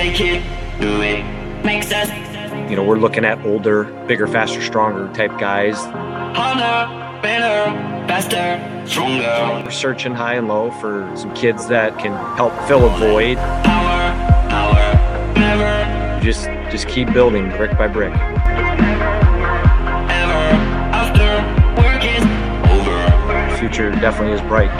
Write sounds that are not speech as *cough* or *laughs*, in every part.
make it, do it, makes us You know, we're looking at older, bigger, faster, stronger type guys. harder, better, faster, stronger. We're searching high and low for some kids that can help fill a void. Power, power, never, Just, just keep building brick by brick. ever, after work is over. The future definitely is bright.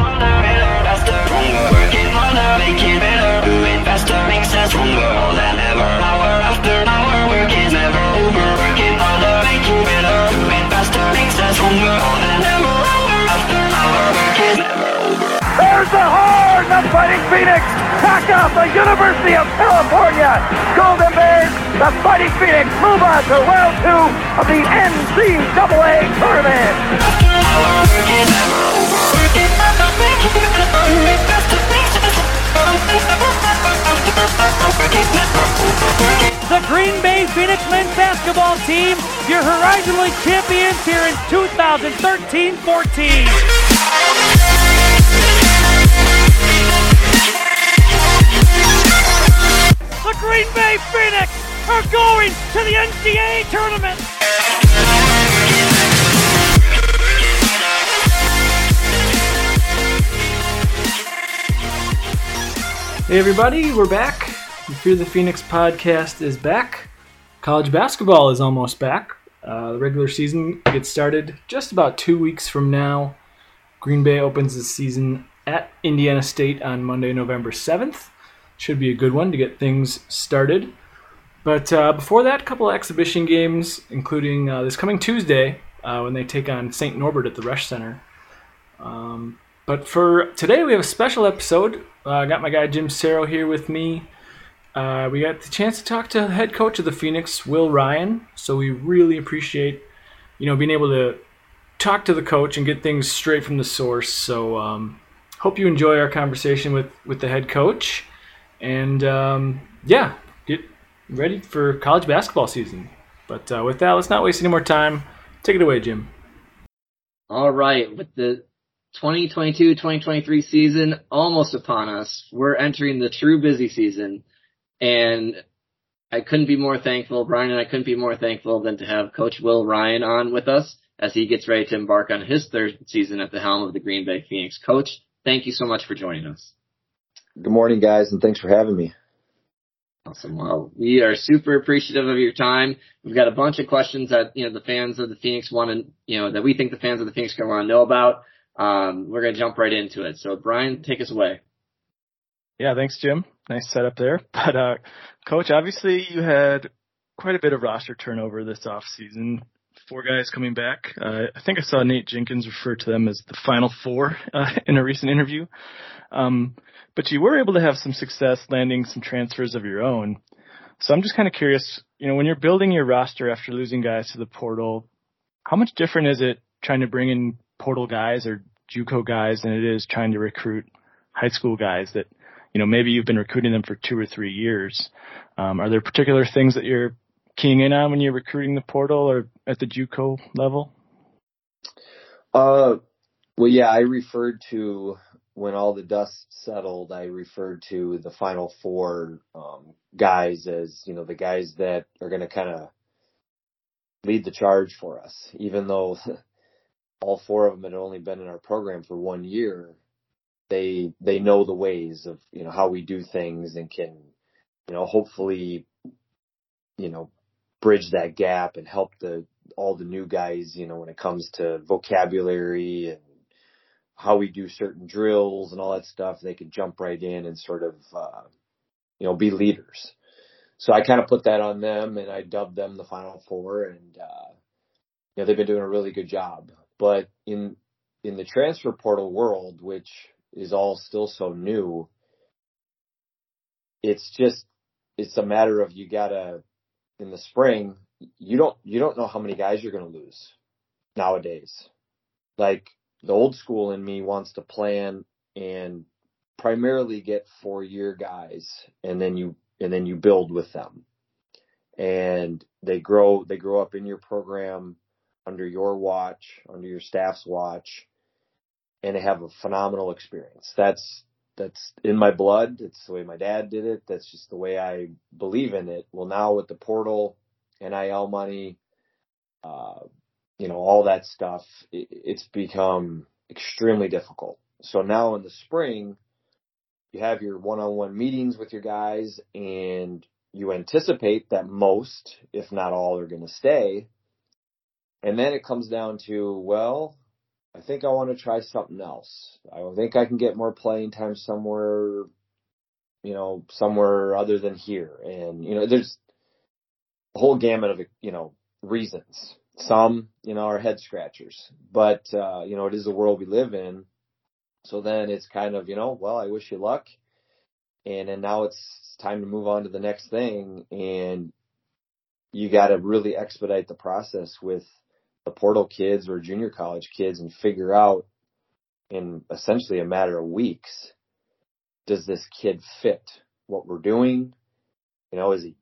Harder, better, faster, stronger. Working harder, make it better, do it makes us stronger. More than ever. Hour after hour, work is never over. Working harder, make it better, do it faster, makes us stronger. More than ever. Hour after hour, work is never over. There's the horn of Fighting Phoenix. Pack up the University of California. Golden Bears, the Fighting Phoenix move on to round two of the NCAA tournament. After hour, work is never over. Working harder, make it better, do it faster, The Green Bay Phoenix men's basketball team, your Horizon League champions here in 2013-14. The Green Bay Phoenix are going to the NCAA tournament. Hey everybody, we're back. The Fear the Phoenix podcast is back. College basketball is almost back. Uh, the regular season gets started just about two weeks from now. Green Bay opens the season at Indiana State on Monday, November 7th. Should be a good one to get things started. But uh, before that, a couple exhibition games, including uh, this coming Tuesday uh, when they take on St. Norbert at the Rush Center. Um, but for today, we have a special episode. Uh, I got my guy Jim Sarrow here with me. Uh, we got the chance to talk to head coach of the Phoenix, Will Ryan. So we really appreciate, you know, being able to talk to the coach and get things straight from the source. So um, hope you enjoy our conversation with with the head coach. And um, yeah, get ready for college basketball season. But uh, with that, let's not waste any more time. Take it away, Jim. All right, with the 2022-2023 season almost upon us, we're entering the true busy season, and I couldn't be more thankful, Brian and I couldn't be more thankful than to have Coach Will Ryan on with us as he gets ready to embark on his third season at the helm of the Green Bay Phoenix. Coach, thank you so much for joining us. Good morning, guys, and thanks for having me. Awesome. Well, we are super appreciative of your time. We've got a bunch of questions that, you know, the fans of the Phoenix want to, you know, that we think the fans of the Phoenix are going to want to know about. Um, we're going to jump right into it. So Brian, take us away. Yeah, thanks, Jim. Nice setup there. *laughs* But, uh, coach, obviously you had quite a bit of roster turnover this off season. Four guys coming back. Uh, I think I saw Nate Jenkins refer to them as the final four, uh, *laughs* in a recent interview. Um, but you were able to have some success landing some transfers of your own. So I'm just kind of curious, you know, when you're building your roster after losing guys to the portal, how much different is it trying to bring in portal guys or JUCO guys than it is trying to recruit high school guys that, you know, maybe you've been recruiting them for two or three years. Um, are there particular things that you're keying in on when you're recruiting the portal or at the JUCO level? Uh, well, yeah, I referred to when all the dust settled. I referred to the final four um, guys as you know the guys that are going to kind of lead the charge for us, even though *laughs* all four of them had only been in our program for one year. They they know the ways of you know how we do things and can you know hopefully you know bridge that gap and help the all the new guys you know when it comes to vocabulary and how we do certain drills and all that stuff they can jump right in and sort of uh you know be leaders so i kind of put that on them and i dubbed them the final four and uh you know they've been doing a really good job but in in the transfer portal world which is all still so new it's just it's a matter of you gotta in the spring you don't you don't know how many guys you're going to lose nowadays. Like the old school in me wants to plan and primarily get four year guys and then you and then you build with them. And they grow they grow up in your program under your watch under your staff's watch and have a phenomenal experience that's that's in my blood. It's the way my dad did it. That's just the way I believe in it. Well, now with the portal, NIL money, uh, you know, all that stuff, it, it's become extremely difficult. So now in the spring, you have your one-on-one meetings with your guys and you anticipate that most, if not all, are going to stay. And then it comes down to, well, I think I want to try something else. I think I can get more playing time somewhere, you know, somewhere other than here. And, you know, there's a whole gamut of, you know, reasons. Some, you know, are head scratchers, but, uh, you know, it is the world we live in. So then it's kind of, you know, well, I wish you luck. And then now it's time to move on to the next thing. And you got to really expedite the process with portal kids or junior college kids and figure out in essentially a matter of weeks, does this kid fit what we're doing? You know, is he,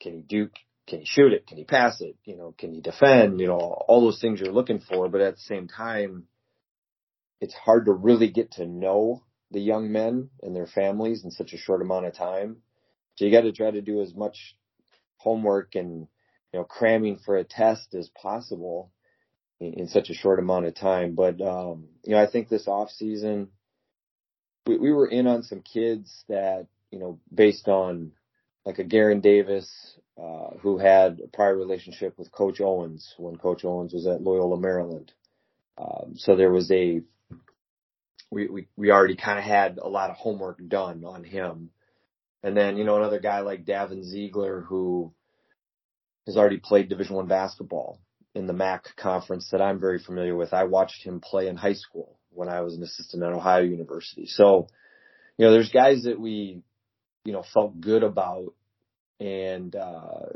can he do, can he shoot it? Can he pass it? You know, can he defend? You know, all those things you're looking for. But at the same time, it's hard to really get to know the young men and their families in such a short amount of time. So you got to try to do as much homework and you know cramming for a test as possible in, in such a short amount of time. But um, you know, I think this off season we, we were in on some kids that you know based on like a Garren Davis uh, who had a prior relationship with Coach Owens when Coach Owens was at Loyola Maryland. Um, so there was a we, we, we already kind of had a lot of homework done on him. And then, you know, another guy like Davin Zeigler who has already played Division One basketball in the MAC conference that I'm very familiar with. I watched him play in high school when I was an assistant at Ohio University. So, you know, there's guys that we, you know, felt good about and, uh,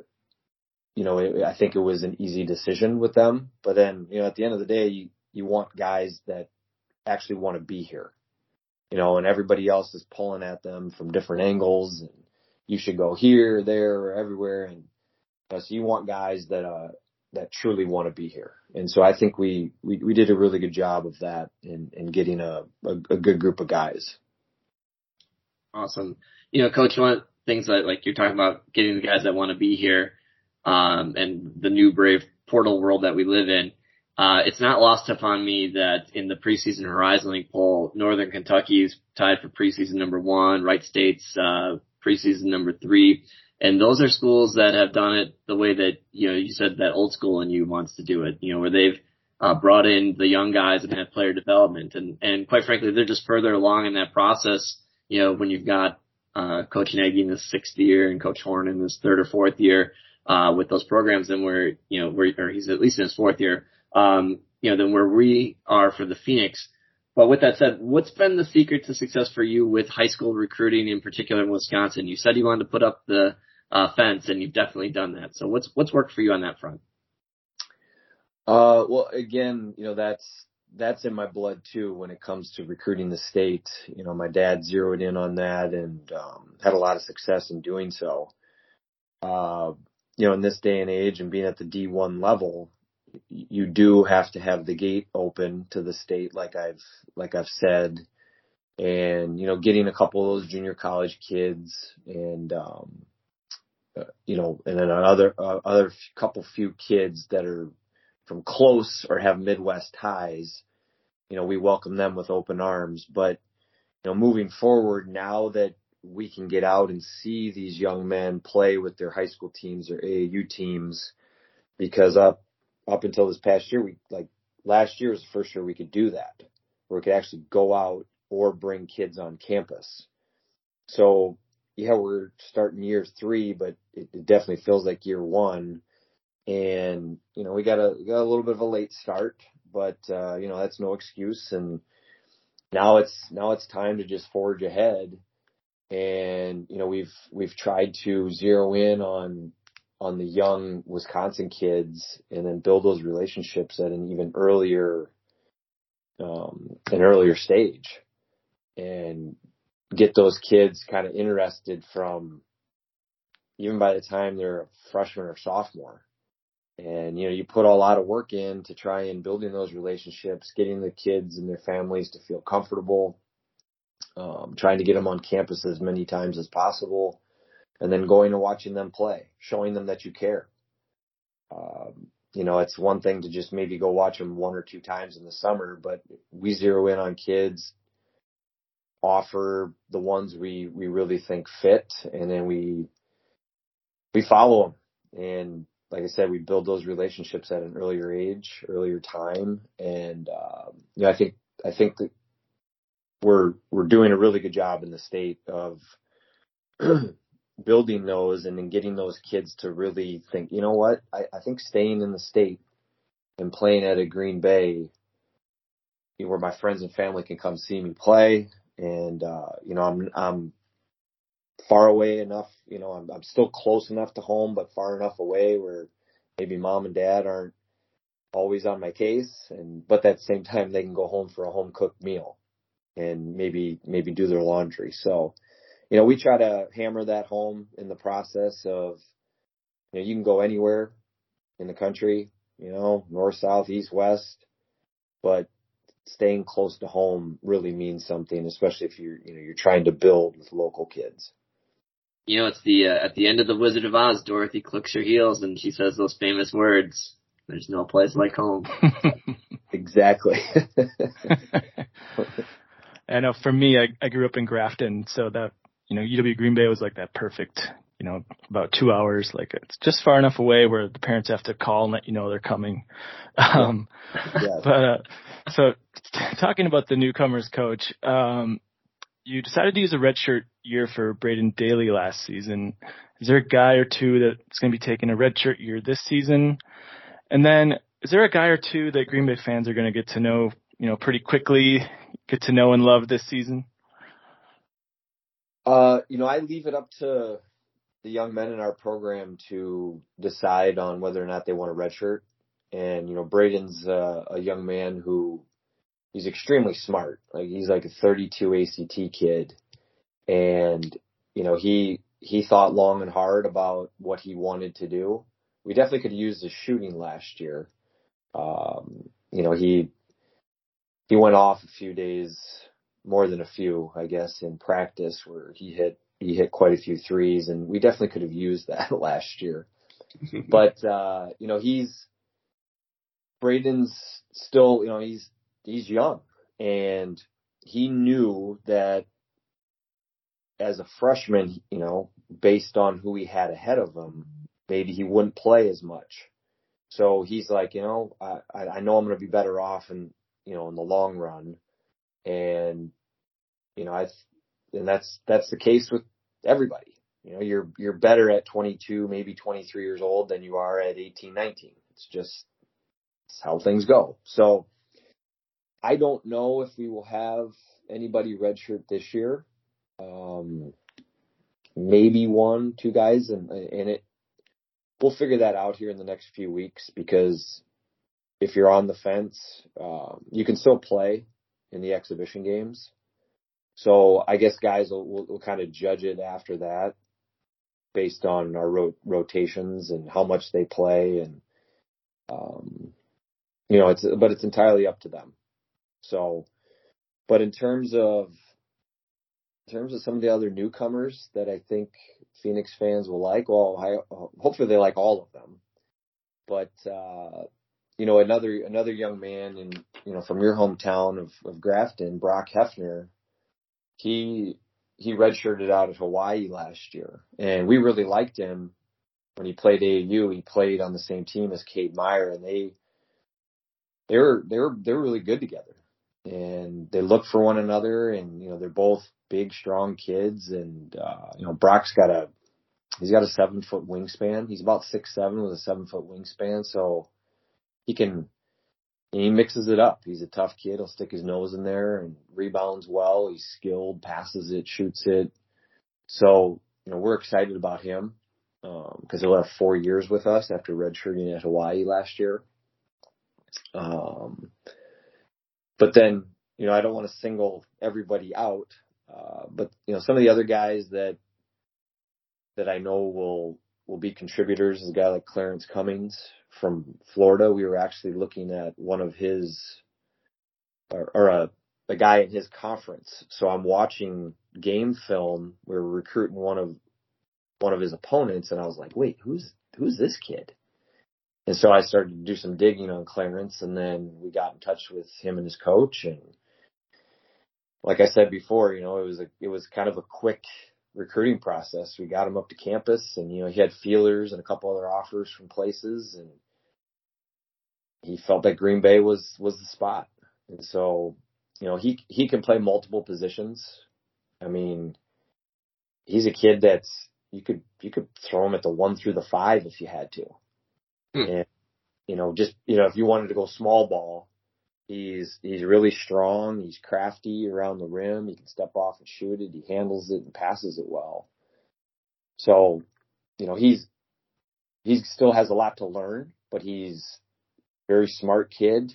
you know, it, I think it was an easy decision with them. But then, you know, at the end of the day, you, you want guys that actually want to be here, you know, and everybody else is pulling at them from different angles and you should go here, there, or everywhere. And uh, so you want guys that, uh, that truly want to be here. And so I think we, we, we did a really good job of that in, in getting a, a, a good group of guys. Awesome. You know, coach, one of the things that like you're talking about getting the guys that want to be here, um, and the new brave portal world that we live in. Uh, it's not lost upon me that in the preseason Horizon League poll, Northern Kentucky is tied for preseason number one, Wright State's, uh, preseason number three. And those are schools that have done it the way that, you know, you said that old school in you wants to do it, you know, where they've, uh, brought in the young guys and had player development. And, and quite frankly, they're just further along in that process, you know, when you've got, uh, Coach Nagy in his sixth year and Coach Horn in his third or fourth year, uh, with those programs and where, you know, where, or he's at least in his fourth year, um, you know, than where we are for the Phoenix. But with that said, what's been the secret to success for you with high school recruiting in particular in Wisconsin? You said you wanted to put up the, uh, fence, and you've definitely done that. So what's what's worked for you on that front? Uh, well, again, you know that's that's in my blood too when it comes to recruiting the state. You know, my dad zeroed in on that and um, had a lot of success in doing so. Uh, you know, in this day and age, and being at the D1 level, you do have to have the gate open to the state, like I've like I've said, and you know, getting a couple of those junior college kids and um, you know, and then another uh, other couple few kids that are from close or have Midwest ties, you know, we welcome them with open arms. But you know, moving forward, now that we can get out and see these young men play with their high school teams or AAU teams, because up up until this past year, we like last year was the first year we could do that, where we could actually go out or bring kids on campus. So yeah, we're starting year three, but it, it definitely feels like year one. And, you know, we got a, got a little bit of a late start, but, uh, you know, that's no excuse. And now it's, now it's time to just forge ahead. And, you know, we've, we've tried to zero in on, on the young Wisconsin kids and then build those relationships at an even earlier, um, an earlier stage. And get those kids kind of interested from even by the time they're a freshman or sophomore. And, you know, you put a lot of work in to try and building those relationships, getting the kids and their families to feel comfortable. um, trying to get them on campus as many times as possible, and then going and watching them play, showing them that you care. Um, you know, it's one thing to just maybe go watch them one or two times in the summer, but we zero in on kids, offer the ones we, we really think fit, and then we, we follow them. And like I said, we build those relationships at an earlier age, earlier time. And, um, you know, I think, I think that we're, we're doing a really good job in the state of *clears throat* building those and then getting those kids to really think, you know what, I, I think staying in the state and playing at a Green Bay where my friends and family can come see me play and uh, you know, I'm I'm far away enough, you know, I'm I'm still close enough to home but far enough away where maybe mom and dad aren't always on my case and but at the same time they can go home for a home cooked meal and maybe maybe do their laundry. So you know, we try to hammer that home in the process of, you know, you can go anywhere in the country, you know, north, south, east, west, but staying close to home really means something, especially if you're, you know, you're trying to build with local kids. You know, it's the, uh, at the end of the Wizard of Oz, Dorothy clicks her heels and she says those famous words, there's no place like home. *laughs* exactly. *laughs* I know for me, I, I grew up in Grafton, so that you know, UW Green Bay was like that perfect, you know, about two hours. Like it's just far enough away where the parents have to call and let you know they're coming. Um, yeah. but, uh, so *laughs* talking about the newcomers coach, um, you decided to use a redshirt year for Braden Daly last season. Is there a guy or two that's going to be taking a redshirt year this season? And then is there a guy or two that Green Bay fans are going to get to know, you know, pretty quickly, get to know and love this season? Uh, you know, I leave it up to the young men in our program to decide on whether or not they want a redshirt. And you know, Braden's uh, a young man who he's extremely smart. Like he's like a 32 ACT kid, and you know he he thought long and hard about what he wanted to do. We definitely could use the shooting last year. Um, you know, he he went off a few days more than a few, I guess, in practice where he hit he hit quite a few threes, and we definitely could have used that *laughs* last year. *laughs* but uh, you know, he's Braden's still, you know, he's he's young, and he knew that as a freshman, you know, based on who he had ahead of him, maybe he wouldn't play as much. So he's like, you know, I I know I'm going to be better off in you know in the long run and you know I and that's that's the case with everybody. You know, you're you're better at 22, maybe 23 years old than you are at 18, 19. It's just it's how things go. So I don't know if we will have anybody redshirt this year. Um, maybe one, two guys, and and it we'll figure that out here in the next few weeks because if you're on the fence, um, you can still play in the exhibition games. So I guess guys will, will, will kind of judge it after that based on our ro- rotations and how much they play and, um, you know, it's, but it's entirely up to them. So, but in terms of, in terms of some of the other newcomers that I think Phoenix fans will like, well, I, hopefully they like all of them. But, uh, you know, another another young man in you know from your hometown of, of Grafton, Brock Hefner, he he redshirted out at Hawaii last year, and we really liked him when he played AAU. He played on the same team as Cade Meyer, and they they were they were they were really good together, and they look for one another, and you know they're both big, strong kids, and uh, you know Brock's got a he's got a seven foot wingspan. He's about six seven with a seven foot wingspan, so he can he mixes it up. He's a tough kid. He'll stick his nose in there and rebounds well. He's skilled, passes it, shoots it. So, you know, we're excited about him because um, he'll have four years with us after redshirting at Hawaii last year. Um, but then, you know, I don't want to single everybody out. Uh, but you know, some of the other guys that that I know will will be contributors is a guy like Clarence Cummings, from Florida. We were actually looking at one of his, or, or a, a guy in his conference. So I'm watching game film. We are recruiting one of one of his opponents, and I was like, wait, who's who's this kid? And so I started to do some digging on Clarence, and then we got in touch with him and his coach. And like I said before, you know, it was a it was kind of a quick recruiting process. We got him up to campus, and you know, he had feelers and a couple other offers from places, and he felt that Green Bay was was the spot. And so, you know, he he can play multiple positions. I mean, he's a kid that's you could you could throw him at the one through the five if you had to. Hmm. And you know, just you know, if you wanted to go small ball, he's he's really strong. He's crafty around the rim. He can step off and shoot it. He handles it and passes it well. So, you know, he's he still has a lot to learn, but he's very smart kid.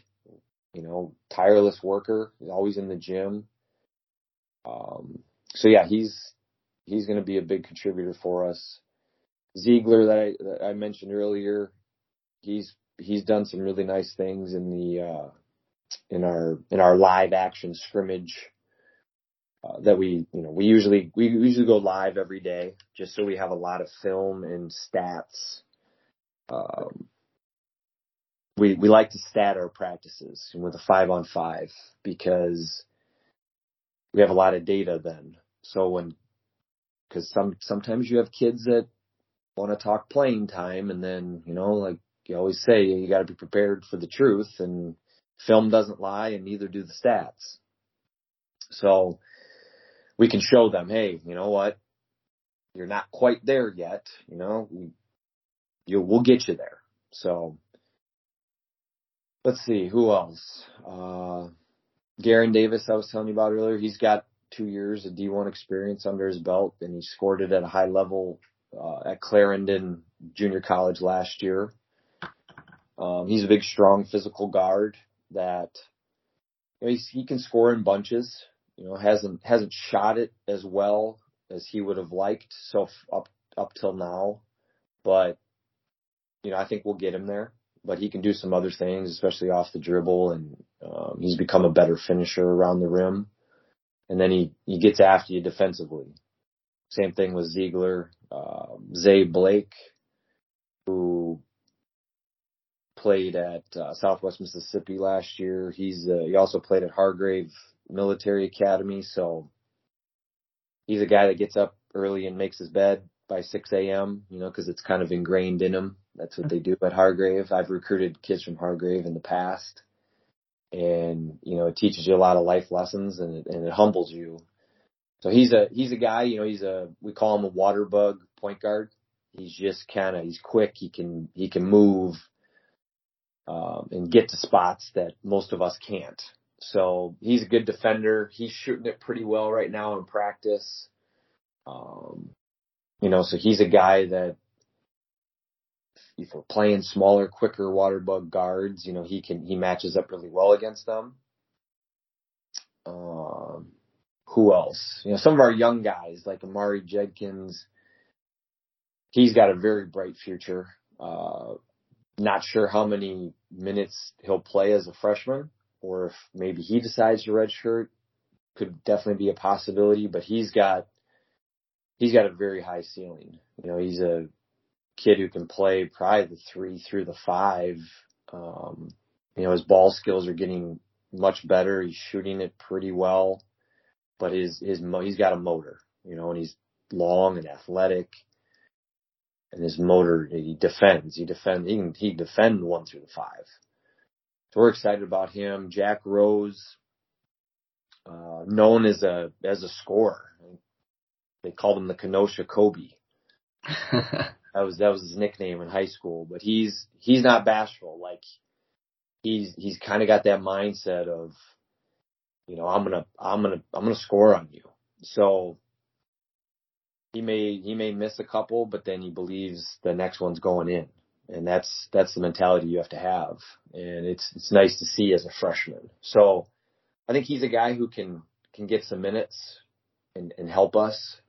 You know, tireless worker. He's always in the gym. Um, so yeah, he's he's going to be a big contributor for us. Ziegler that I, that I mentioned earlier, he's he's done some really nice things in the uh, in our in our live action scrimmage uh, that we you know we usually we usually go live every day just so we have a lot of film and stats. Um, we we like to stat our practices with a five on five because we have a lot of data then. So when because some sometimes you have kids that want to talk playing time, and then you know like you always say you got to be prepared for the truth and film doesn't lie and neither do the stats. So we can show them, hey, you know what? You're not quite there yet, you know, we, you, we'll get you there. So let's see, who else? Uh, Garren Davis, I was telling you about earlier, he's got two years of D1 experience under his belt and he scored it at a high level, uh, at Clarendon Junior College last year. Um, he's a big, strong, physical guard that you know, he can score in bunches. You know, hasn't hasn't shot it as well as he would have liked so up up till now, but you know, I think we'll get him there. But he can do some other things, especially off the dribble, and um, he's become a better finisher around the rim. And then he he gets after you defensively. Same thing with Ziegler, uh, Zay Blake, who played at uh, Southwest Mississippi last year. He's uh, he also played at Hargrave Military Academy, so he's a guy that gets up early and makes his bed by 6 a.m. You know, because it's kind of ingrained in him. That's what they do at Hargrave. I've recruited kids from Hargrave in the past, and you know, it teaches you a lot of life lessons and it, and it humbles you. So he's a he's a guy. You know, he's a we call him a water bug point guard. He's just kind of he's quick. He can he can move um, and get to spots that most of us can't. So he's a good defender. He's shooting it pretty well right now in practice. Um, you know, so he's a guy that if we're playing smaller, quicker water bug guards, you know, he can he matches up really well against them. Um, who else? You know, some of our young guys like Amari Jenkins. He's got a very bright future. Uh, not sure how many minutes he'll play as a freshman or if maybe he decides to redshirt could definitely be a possibility, but he's got, he's got a very high ceiling. You know, he's a kid who can play probably the three through the five. Um, you know, his ball skills are getting much better. He's shooting it pretty well, but his, his, he's got a motor, you know, and he's long and athletic and his motor, he defends. He defend. He can he defend one through the five. So we're excited about him. Jack Rose, uh, known as a as a scorer. They called him the Kenosha Kobe. *laughs* that was that was his nickname in high school. But he's he's not bashful. Like he's he's kind of got that mindset of, you know, I'm gonna I'm gonna I'm gonna score on you. So he may he may miss a couple, but then he believes the next one's going in, and that's that's the mentality you have to have, and it's it's nice to see as a freshman. So I think he's a guy who can can get some minutes and, and help us.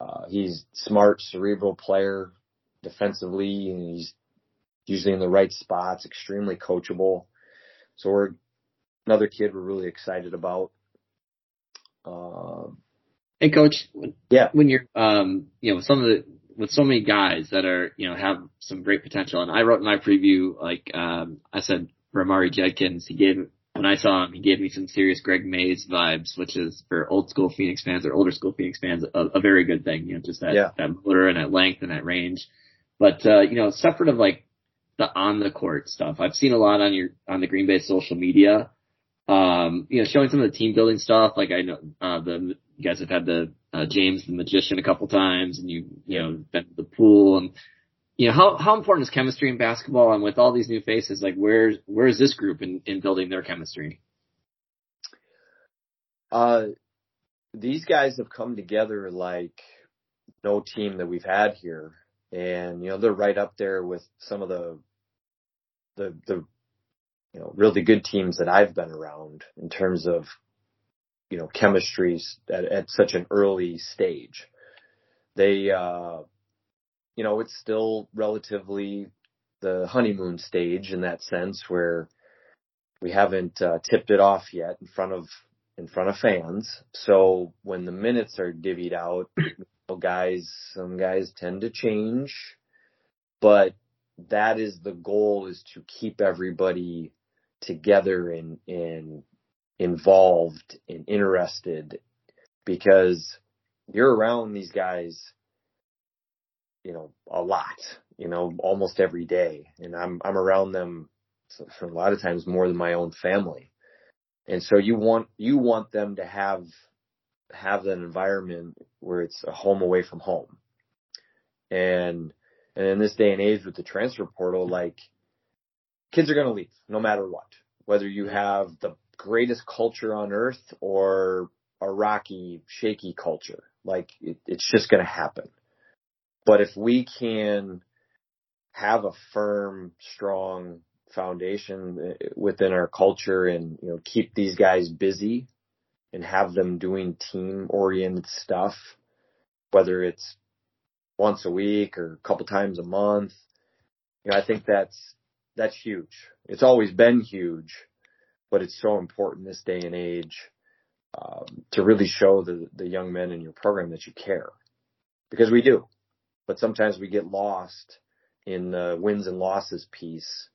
Uh, he's smart, cerebral player defensively, and he's usually in the right spots, extremely coachable. So we're another kid we're really excited about. Uh, Hey, coach. Yeah. When you're, um, you know, with some of the with so many guys that are, you know, have some great potential, and I wrote in my preview, like, um, I said, Ramari Judkins. He gave when I saw him, he gave me some serious Greg Mays vibes, which is for old school Phoenix fans or older school Phoenix fans, a, a very good thing. You know, just that Yeah. that motor and that length and that range. But uh, you know, separate of like the on the court stuff, I've seen a lot on your on the Green Bay social media. Um, you know, showing some of the team building stuff. Like I know uh, the you guys have had the uh, James the Magician a couple times, and you you know been to the pool and you know how how important is chemistry in basketball? And with all these new faces, like where where is this group in in building their chemistry? Uh, these guys have come together like no team that we've had here, and you know they're right up there with some of the the the you know really good teams that I've been around in terms of you know chemistries at, at such an early stage. They uh, you know it's still relatively the honeymoon stage in that sense where we haven't uh, tipped it off yet in front of in front of fans. So when the minutes are divvied out, *clears throat* you know, guys, some guys tend to change, but that is the goal is to keep everybody together and, and involved and interested because you're around these guys, you know, a lot, you know, almost every day. And I'm, I'm around them a lot of times more than my own family. And so you want you want them to have have that environment where it's a home away from home. And and in this day and age with the transfer portal, like kids are gonna leave no matter what. Whether you have the greatest culture on earth or a rocky, shaky culture. Like it, it's just gonna happen. But if we can have a firm, strong foundation uh, within our culture and you know keep these guys busy and have them doing team oriented stuff whether it's once a week or a couple times a month you know i think that's that's huge it's always been huge but it's so important this day and age um, to really show the the young men in your program that you care because we do but sometimes we get lost in the wins and losses piece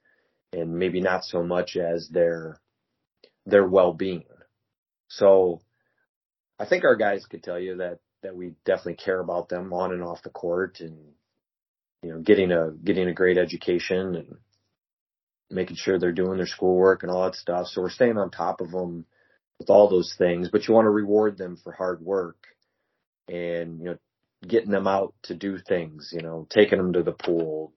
and maybe not so much as their their well-being. So I think our guys could tell you that that we definitely care about them on and off the court and you know getting a getting a great education and making sure they're doing their schoolwork and all that stuff. So we're staying on top of them with all those things, but you want to reward them for hard work and you know getting them out to do things, you know, taking them to the pool,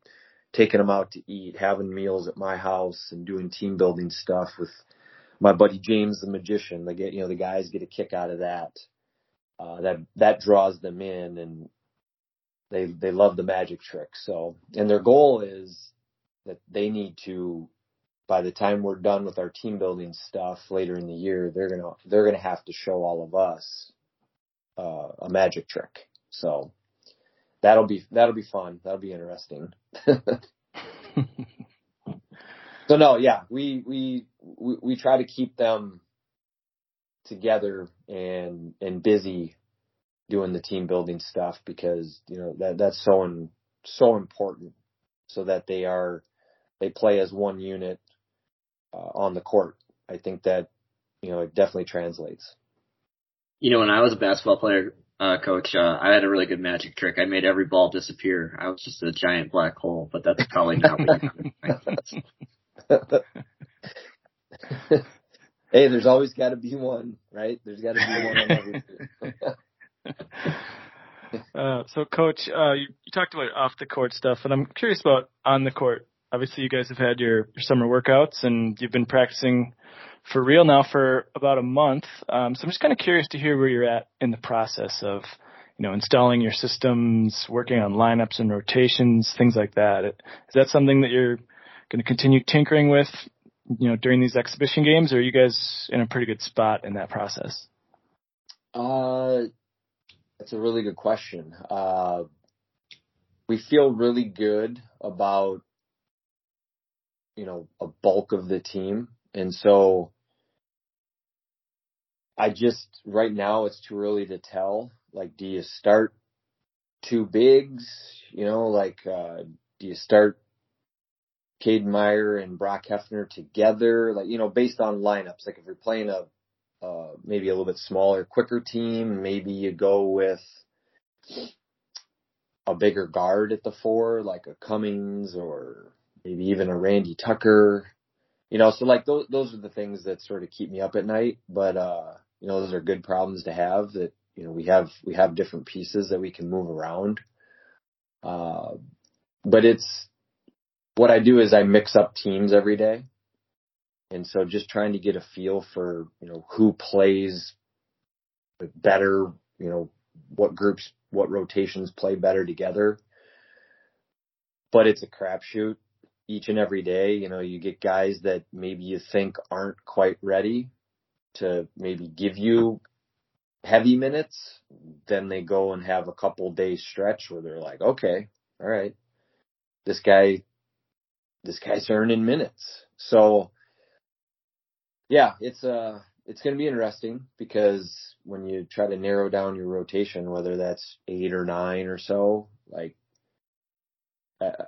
taking them out to eat, having meals at my house, and doing team building stuff with my buddy James the magician. They get you know the guys get a kick out of that. Uh, that that draws them in, and they they love the magic trick. So, and their goal is that they need to. By the time we're done with our team building stuff later in the year, they're gonna they're gonna have to show all of us uh, a magic trick. So that'll be that'll be fun. That'll be interesting. *laughs* so no, yeah, we, we we we try to keep them together and and busy doing the team building stuff because you know that that's so in, so important so that they are they play as one unit uh, on the court. I think that you know it definitely translates. You know, when I was a basketball player, uh, coach, uh, I had a really good magic trick. I made every ball disappear. I was just a giant black hole, but that's probably not what you *laughs* *laughs* hey, there's always got to be one, right? There's got to be one on every *laughs* Uh, so, coach, uh, you, you talked about off the court stuff, and I'm curious about on the court. Obviously, you guys have had your, your summer workouts, and you've been practicing for real now for about a month. Um, so I'm just kind of curious to hear where you're at in the process of, you know, installing your systems, working on lineups and rotations, things like that. Is that something that you're going to continue tinkering with, you know, during these exhibition games, or are you guys in a pretty good spot in that process? Uh, that's a really good question. Uh, we feel really good about, you know, a bulk of the team. And so I just right now it's too early to tell. Like, do you start two bigs? You know, like uh, do you start Caden Meyer and Brock Hefner together? Like, you know, based on lineups. Like, if you're playing a uh, maybe a little bit smaller, quicker team, maybe you go with a bigger guard at the four, like a Cummings or maybe even a Randy Tucker. You know, so like those those are the things that sort of keep me up at night. But uh, you know, those are good problems to have that, you know, we have we have different pieces that we can move around. Uh but it's what I do is I mix up teams every day. And so just trying to get a feel for, you know, who plays better, you know, what groups, what rotations play better together. But it's a crapshoot each and every day. You know, you get guys that maybe you think aren't quite ready to maybe give you heavy minutes. Then they go and have a couple days stretch where they're like, okay, all right, this guy, this guy's earning minutes. So yeah, it's uh it's going to be interesting because when you try to narrow down your rotation, whether that's eight or nine or so, like uh,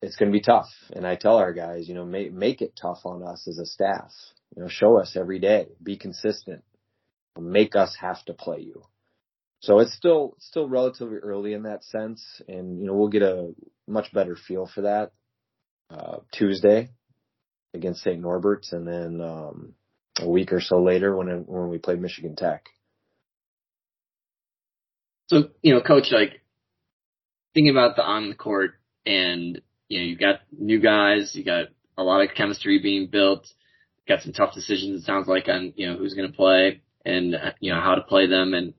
it's going to be tough. And I tell our guys, you know, make make it tough on us as a staff. You know, show us every day, be consistent, make us have to play you. So it's still still relatively early in that sense, and you know we'll get a much better feel for that uh, Tuesday against St. Norbert's, and then um, a week or so later when when we play Michigan Tech. So you know, coach, like thinking about the on the court, and you know, you've got new guys, you got a lot of chemistry being built, got some tough decisions. It sounds like on you know who's going to play and you know how to play them, and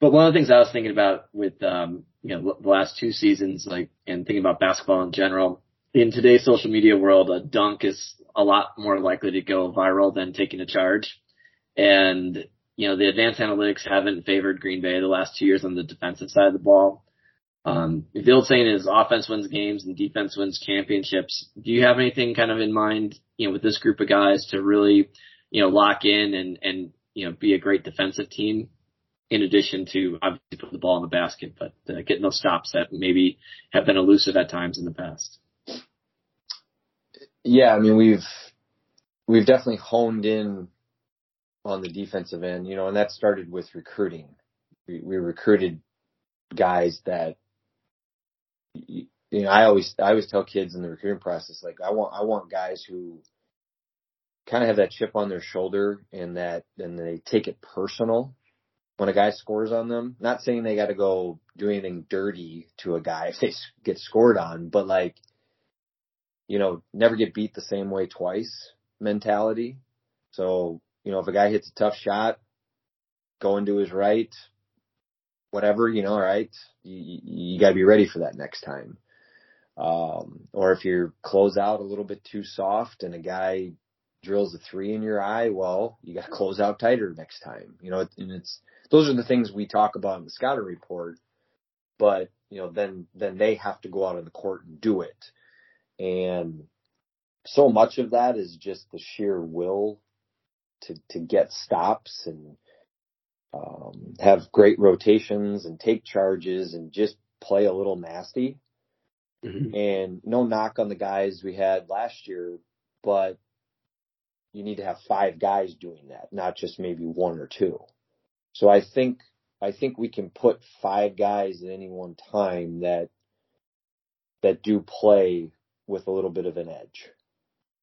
but one of the things I was thinking about with um, you know the last two seasons, like and thinking about basketball in general, in today's social media world, a dunk is a lot more likely to go viral than taking a charge. And, you know, the advanced analytics haven't favored Green Bay the last two years on the defensive side of the ball. Um, the old saying is offense wins games and defense wins championships. Do you have anything kind of in mind, you know, with this group of guys to really, you know, lock in and, and, you know, be a great defensive team in addition to obviously putting the ball in the basket, but uh, getting those stops that maybe have been elusive at times in the past? Yeah, I mean we've we've definitely honed in on the defensive end, you know, and that started with recruiting. We, we recruited guys that you know, I always I always tell kids in the recruiting process like I want I want guys who kind of have that chip on their shoulder and that and they take it personal when a guy scores on them. Not saying they got to go do anything dirty to a guy if they get scored on, but like you know, never get beat the same way twice mentality. So, you know, if a guy hits a tough shot, go into his right, whatever, you know, all right, You, you gotta be ready for that next time. Um, or if you're close out a little bit too soft and a guy drills a three in your eye, well, you gotta close out tighter next time. You know, and it's, those are the things we talk about in the scouting report, but, you know, then, then they have to go out on the court and do it. And so much of that is just the sheer will to, to get stops and, um, have great rotations and take charges and just play a little nasty. Mm-hmm. And no knock on the guys we had last year, but you need to have five guys doing that, not just maybe one or two. So I think, I think we can put five guys at any one time that, that do play with a little bit of an edge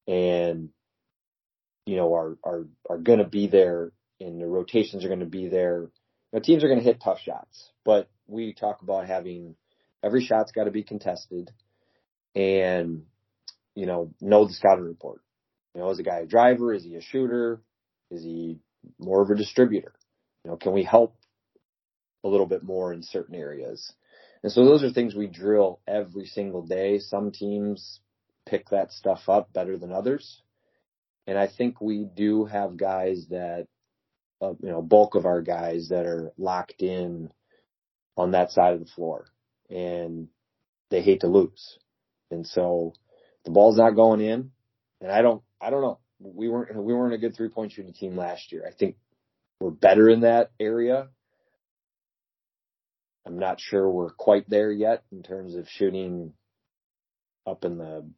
and you know are are are going to be there and the rotations are going to be there. Know, teams are going to hit tough shots but we talk about having every shot's got to be contested and you know know the scouting report. You know is a guy a driver? Is he a shooter? Is he more of a distributor? You know can we help a little bit more in certain areas? And so those are things we drill every single day. Some teams pick that stuff up better than others. And I think we do have guys that, uh, you know, bulk of our guys that are locked in on that side of the floor and they hate to lose. And so the ball's not going in and I don't, I don't know. We weren't, we weren't a good three point shooting team last year. I think we're better in that area. I'm not sure we're quite there yet in terms of shooting up in the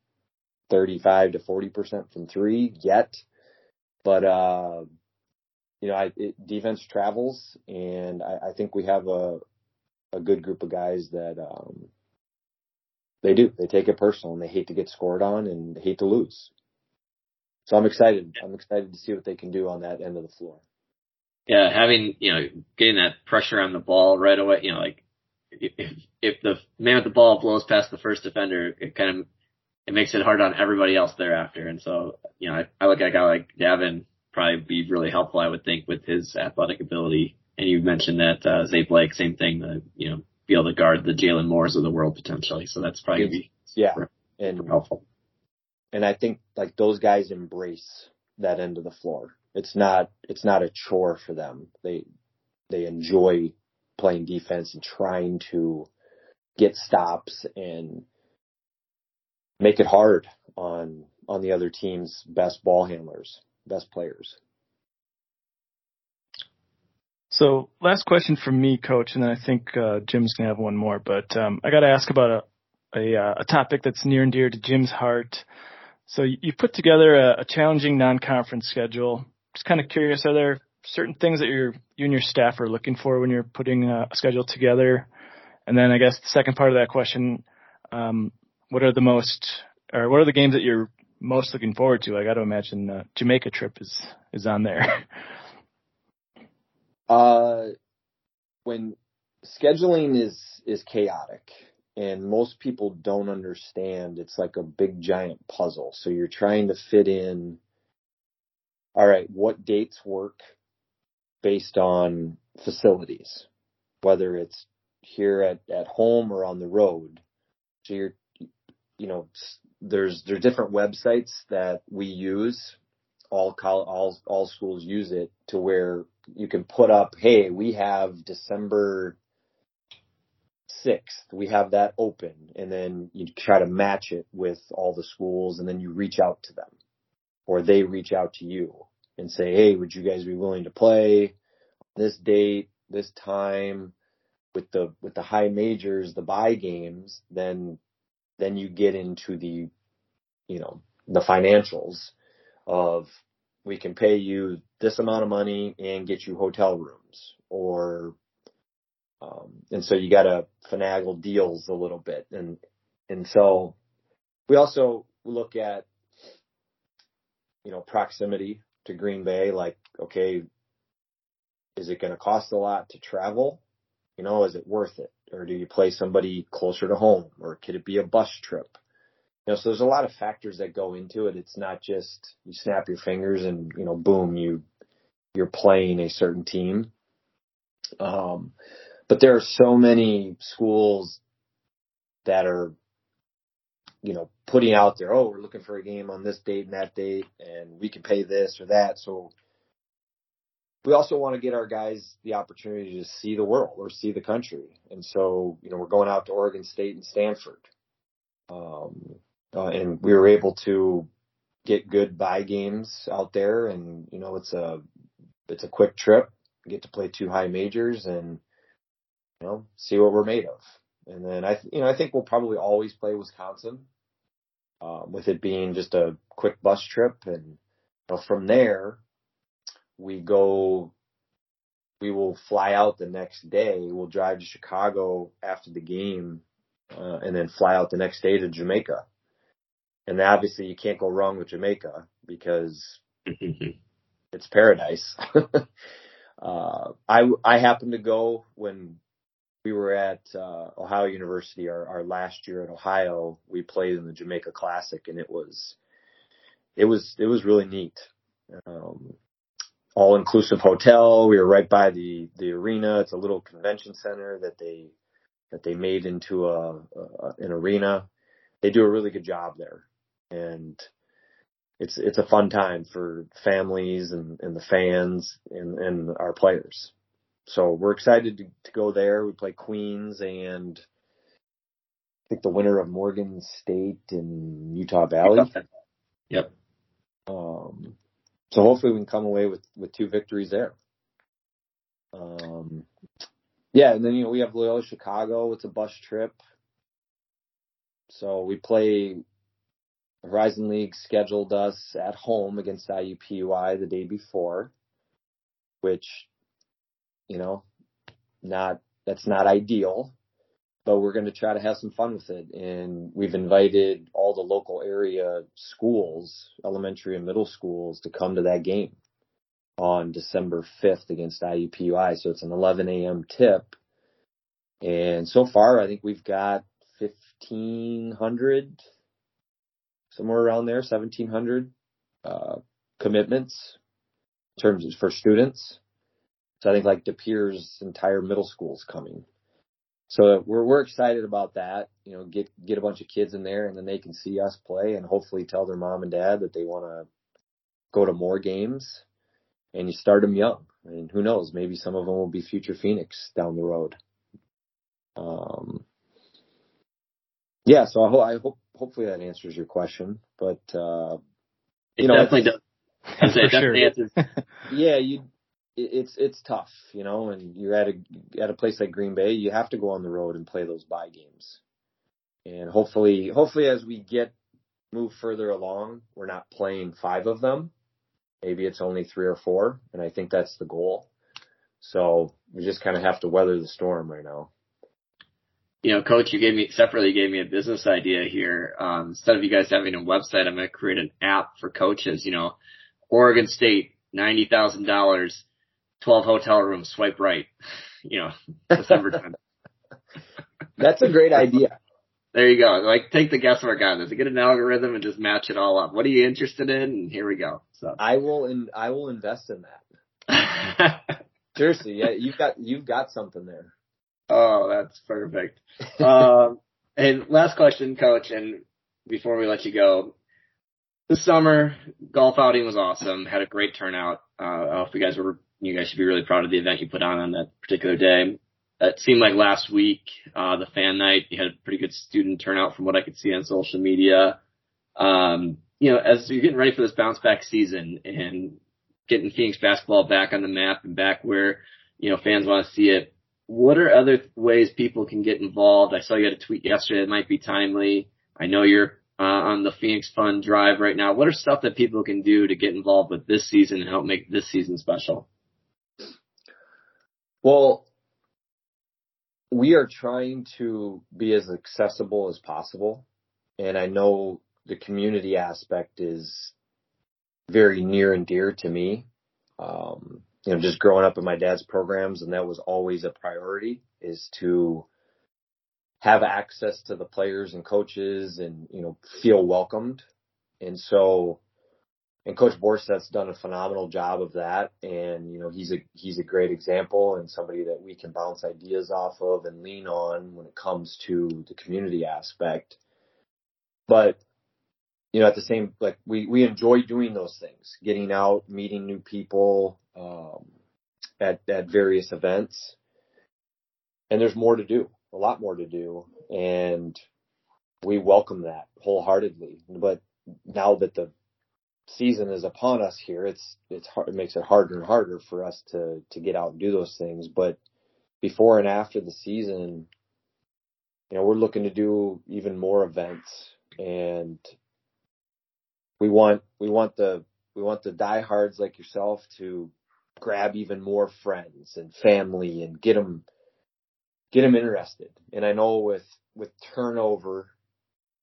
35 to 40% from three yet. But, uh, you know, I, it, defense travels and I, I think we have a, a good group of guys that, um, they do. They take it personal and they hate to get scored on and hate to lose. So I'm excited. I'm excited to see what they can do on that end of the floor. Yeah, having you know getting that pressure on the ball right away. You know, like if if the man with the ball blows past the first defender, it kind of it makes it hard on everybody else thereafter. And so you know, I, I look at a guy like Davin probably be really helpful. I would think with his athletic ability. And you mentioned that uh, Zay Blake, same thing. The you know be able to guard the Jalen Moores of the world potentially. So that's probably gonna be yeah, super, and super helpful. and I think like those guys embrace that end of the floor. It's not it's not a chore for them. They they enjoy playing defense and trying to get stops and make it hard on on the other team's best ball handlers, best players. So last question from me, coach, and then I think uh, Jim's gonna have one more. But um, I got to ask about a, a uh, a topic that's near and dear to Jim's heart. So you you put together a, a challenging non-conference schedule. Just kind of curious, are there certain things that you're you and your staff are looking for when you're putting a schedule together? And then I guess the second part of that question, um, what are the most or what are the games that you're most looking forward to? I got to imagine uh, Jamaica trip is is on there. *laughs* Uh, when scheduling is is chaotic and most people don't understand, it's like a big giant puzzle. So you're trying to fit in. All right, what dates work based on facilities, whether it's here at at home or on the road. So you're, you know, there's there's different websites that we use. All col- all all schools use it to where you can put up, hey, we have December 6th, we have that open, and then you try to match it with all the schools, and then you reach out to them, or they reach out to you and say, hey, would you guys be willing to play this date, this time, with the with the high majors, the buy games, then then you get into the you know the financials of we can pay you this amount of money and get you hotel rooms or um, and so you got to finagle deals a little bit. And and so we also look at you know proximity to Green Bay like okay is it going to cost a lot to travel? You know is it worth it or do you play somebody closer to home or could it be a bus trip you know, so there's a lot of factors that go into it. It's not just you snap your fingers and you know, boom, you you're playing a certain team. Um, but there are so many schools that are, you know, putting out there, oh, we're looking for a game on this date and that date, and we can pay this or that. So we also want to get our guys the opportunity to see the world or see the country. And so, you know, we're going out to Oregon State and Stanford. Um, uh, and we were able to get good buy games out there. And you know, it's a it's a quick trip. Get to play two high majors and you know see what we're made of. And then I you know I think we'll probably always play Wisconsin, uh, with it being just a quick bus trip. And you know, from there, we go. We will fly out the next day. We'll drive to Chicago after the game, uh, and then fly out the next day to Jamaica and obviously you can't go wrong with Jamaica because *laughs* it's paradise. *laughs* uh, I, I happened to go when we were at uh, Ohio University, our, our last year at Ohio, we played in the Jamaica Classic and it was, it was, it was really neat. Um, all inclusive hotel. We were right by the, the arena. It's a little convention center that they, that they made into a, a an arena. They do a really good job there and it's it's a fun time for families and, and the fans and, and our players. So we're excited to, to go there. We play Queens and I think the winner of Morgan State and Utah Valley. Yep. Um, so hopefully we can come away with, with two victories there. Um, yeah, and then you know we have Loyola Chicago. It's a bus trip, so we play. Horizon League scheduled us at home against IUPUI the day before, which, you know, not that's not ideal, but we're going to try to have some fun with it. And we've invited all the local area schools, elementary and middle schools, to come to that game on December 5th against IUPUI. So it's an 11 a.m. tip. And so far, I think we've got 1,500, somewhere around there, 1,700 uh, commitments in terms of for students. So I think like De Pere's entire middle school is coming. So we're we're excited about that. You know, get get a bunch of kids in there, and then they can see us play, and hopefully tell their mom and dad that they want to go to more games. And you start them young. I mean, who knows? Maybe some of them will be future Phoenix down the road. Um, yeah. So I hope I hope hopefully that answers your question. But uh, It you know, definitely does. It *laughs* For sure. answers. *laughs* yeah, you it- it's it's tough, you know, and you're at a at a place like Green Bay, you have to go on the road and play those buy games. And hopefully hopefully as we get move further along, we're not playing five of them. Maybe it's only three or four, and I think that's the goal. So we just kind of have to weather the storm right now. you know, coach, you gave me separately gave me a business idea here. Um, instead of you guys having a website, I'm going to create an app for coaches. You know, Oregon State, ninety thousand dollars, twelve hotel rooms, swipe right. *laughs* You know, December *laughs* 10th. That's a great idea. There you go. Like take the guesswork out of this. Get an algorithm and just match it all up. What are you interested in? And here we go. So. I will and I will invest in that. *laughs* Seriously, yeah, you've got you've got something there. Oh, that's perfect. um, and last question, coach, and before we let you go, this summer golf outing was awesome. Had a great turnout. Uh, I if you guys were, you guys should be really proud of the event you put on on that particular day. It seemed like last week, uh, the fan night, you had a pretty good student turnout from what I could see on social media. Um, you know, as you're getting ready for this bounce back season and getting Phoenix basketball back on the map and back where, you know, fans want to see it, what are other ways people can get involved? I saw you had a tweet yesterday that might be timely. I know you're uh, on the Phoenix Fund Drive right now. What are stuff that people can do to get involved with this season and help make this season special? Well, we are trying to be as accessible as possible. And I know the community aspect is very near and dear to me. Um, you know, just growing up in my dad's programs, and that was always a priority is to have access to the players and coaches and, you know, feel welcomed. And so, and Coach Borseth's done a phenomenal job of that. And, you know, he's a, he's a great example and somebody that we can bounce ideas off of and lean on when it comes to the community aspect. But, you know, at the same, like we, we enjoy doing those things, getting out, meeting new people, um, at, at various events. And there's more to do, a lot more to do. And we welcome that wholeheartedly. But now that the season is upon us here, it's it's hard. It makes it harder and harder for us to to get out and do those things. But before and after the season, you know, we're looking to do even more events, and we want we want the we want the diehards like yourself to grab even more friends and family and get them get them interested. And I know with with turnover,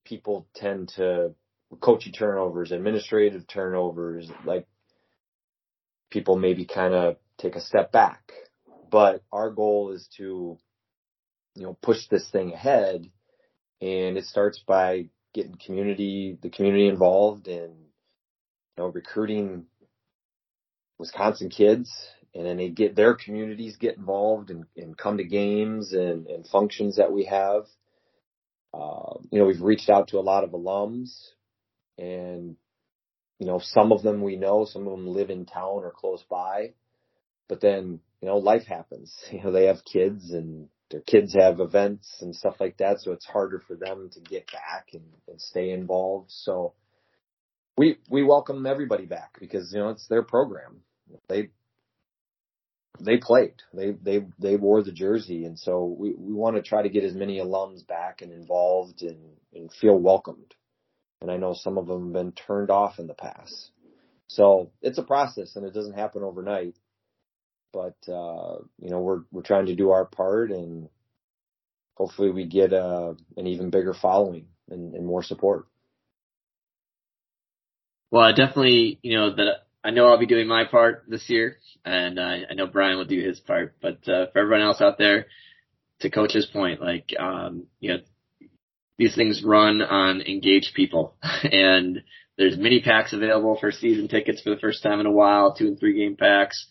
people tend to coaching turnovers, administrative turnovers, like people maybe kind of take a step back. But our goal is to, you know, push this thing ahead. And it starts by getting community, the community involved and, you know, recruiting Wisconsin kids and then they get their communities get involved and, and come to games and, and functions that we have. Uh, you know, we've reached out to a lot of alums and you know some of them we know some of them live in town or close by but then you know life happens *laughs* you know they have kids and their kids have events and stuff like that so it's harder for them to get back and, and stay involved so we we welcome everybody back because you know it's their program they they played. They they they wore the jersey, and so we we want to try to get as many alums back and involved and and feel welcomed. And I know some of them have been turned off in the past. So it's a process, and it doesn't happen overnight. But uh, you know, we're we're trying to do our part, and hopefully, we get uh, an even bigger following and, and more support. Well, I definitely, you know that I know I'll be doing my part this year, and I, I know Brian will do his part. But uh, for everyone else out there, to Coach's point, like um, you know, these things run on engaged people, *laughs* and there's mini packs available for season tickets for the first time in a while, two and three game packs.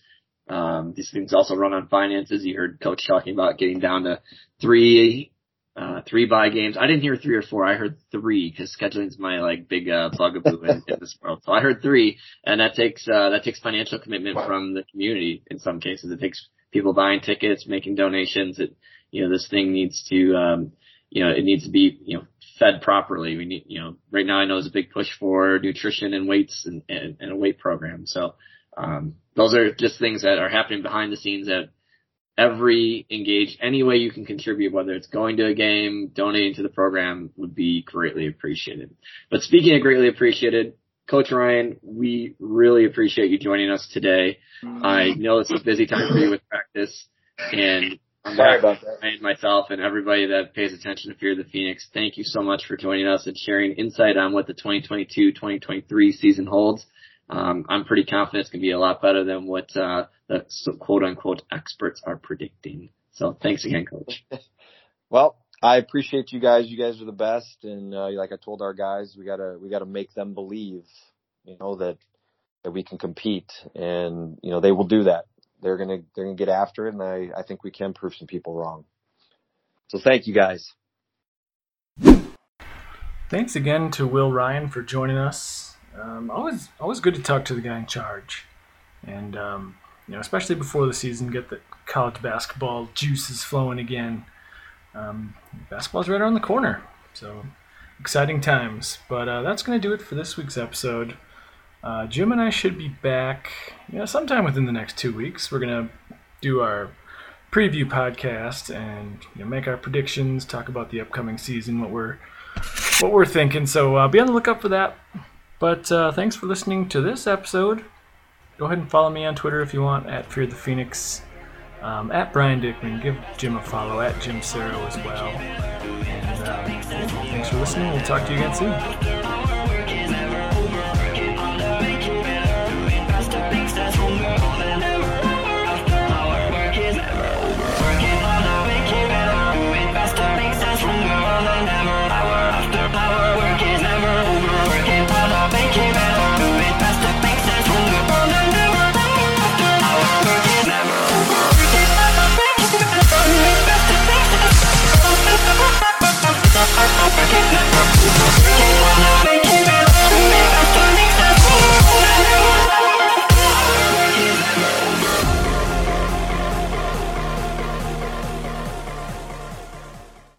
Um, these things also run on finances. You heard Coach talking about getting down to three uh, three buy games. I didn't hear three or four. I heard three because scheduling is my like big uh, bugaboo in, in this world. So I heard three, and that takes uh, that takes financial commitment from the community. In some cases, it takes people buying tickets, making donations. It you know this thing needs to um, you know it needs to be you know fed properly. We need you know right now I know there's a big push for nutrition and weights and, and, and a weight program. So um, those are just things that are happening behind the scenes that every engaged any way you can contribute, whether it's going to a game, donating to the program would be greatly appreciated. But speaking of greatly appreciated, Coach Ryan, we really appreciate you joining us today. I know it's a busy time for you with practice and Sorry about that. Myself and everybody that pays attention to Fear the Phoenix, thank you so much for joining us and sharing insight on what the 2022-2023 season holds. Um, I'm pretty confident it's going to be a lot better than what uh, the quote unquote experts are predicting. So thanks again, coach. *laughs* well, I appreciate you guys. You guys are the best. And, uh, like I told our guys, we gotta, we gotta make them believe, you know, that, that we can compete and, you know, they will do that. They're to, they're to get after it. And I, I think we can prove some people wrong. So thank you guys. Thanks again to Will Ryan for joining us. Um, always, always good to talk to the guy in charge. And, um, you know, especially before the season, get the college basketball juices flowing again. Um, basketball's right around the corner, so exciting times. But uh, that's going to do it for this week's episode. Uh, Jim and I should be back, you know, sometime within the next two weeks. We're going to do our preview podcast and you know, make our predictions, talk about the upcoming season, what we're what we're thinking. So uh, be on the lookout for that. But uh, thanks for listening to this episode go ahead and follow me on Twitter if you want at Fear the Phoenix, um, at Brian Dickman. Give Jim a follow at Jim Cero as well. And uh, thanks for listening. We'll talk to you again soon. Okay.